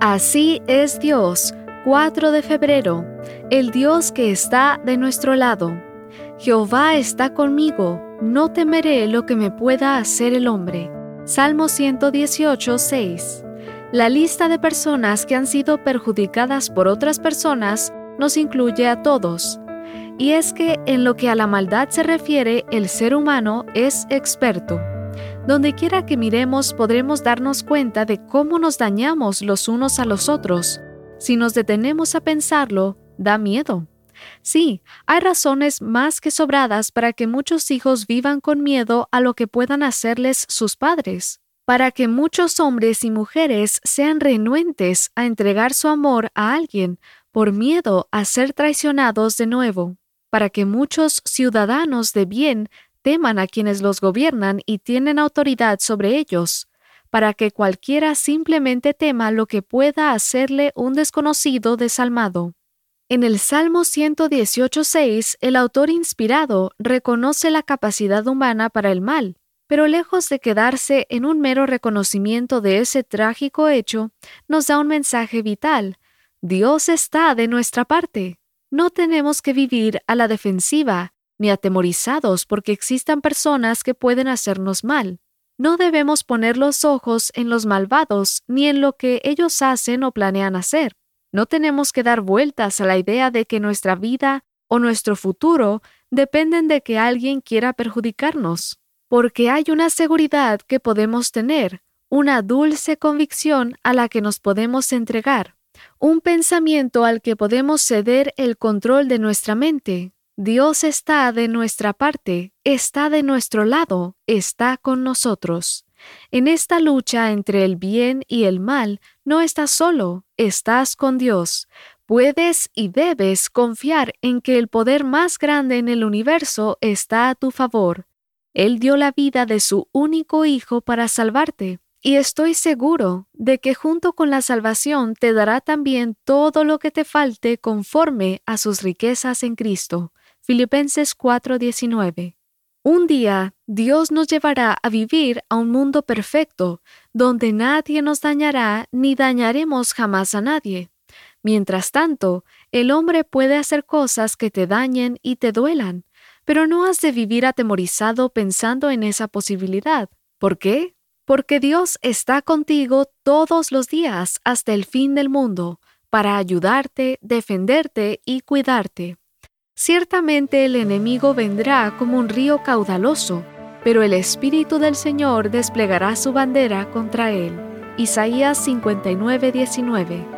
Así es Dios, 4 de febrero, el Dios que está de nuestro lado. Jehová está conmigo, no temeré lo que me pueda hacer el hombre. Salmo 118, 6. La lista de personas que han sido perjudicadas por otras personas nos incluye a todos. Y es que en lo que a la maldad se refiere, el ser humano es experto. Donde quiera que miremos podremos darnos cuenta de cómo nos dañamos los unos a los otros. Si nos detenemos a pensarlo, da miedo. Sí, hay razones más que sobradas para que muchos hijos vivan con miedo a lo que puedan hacerles sus padres para que muchos hombres y mujeres sean renuentes a entregar su amor a alguien por miedo a ser traicionados de nuevo, para que muchos ciudadanos de bien teman a quienes los gobiernan y tienen autoridad sobre ellos, para que cualquiera simplemente tema lo que pueda hacerle un desconocido desalmado. En el Salmo 118.6, el autor inspirado reconoce la capacidad humana para el mal, pero lejos de quedarse en un mero reconocimiento de ese trágico hecho, nos da un mensaje vital. Dios está de nuestra parte. No tenemos que vivir a la defensiva, ni atemorizados porque existan personas que pueden hacernos mal. No debemos poner los ojos en los malvados ni en lo que ellos hacen o planean hacer. No tenemos que dar vueltas a la idea de que nuestra vida o nuestro futuro dependen de que alguien quiera perjudicarnos porque hay una seguridad que podemos tener, una dulce convicción a la que nos podemos entregar, un pensamiento al que podemos ceder el control de nuestra mente. Dios está de nuestra parte, está de nuestro lado, está con nosotros. En esta lucha entre el bien y el mal, no estás solo, estás con Dios. Puedes y debes confiar en que el poder más grande en el universo está a tu favor. Él dio la vida de su único Hijo para salvarte, y estoy seguro de que junto con la salvación te dará también todo lo que te falte conforme a sus riquezas en Cristo. Filipenses 4:19. Un día Dios nos llevará a vivir a un mundo perfecto, donde nadie nos dañará ni dañaremos jamás a nadie. Mientras tanto, el hombre puede hacer cosas que te dañen y te duelan, pero no has de vivir atemorizado pensando en esa posibilidad. ¿Por qué? Porque Dios está contigo todos los días hasta el fin del mundo, para ayudarte, defenderte y cuidarte. Ciertamente el enemigo vendrá como un río caudaloso, pero el Espíritu del Señor desplegará su bandera contra él. Isaías 59:19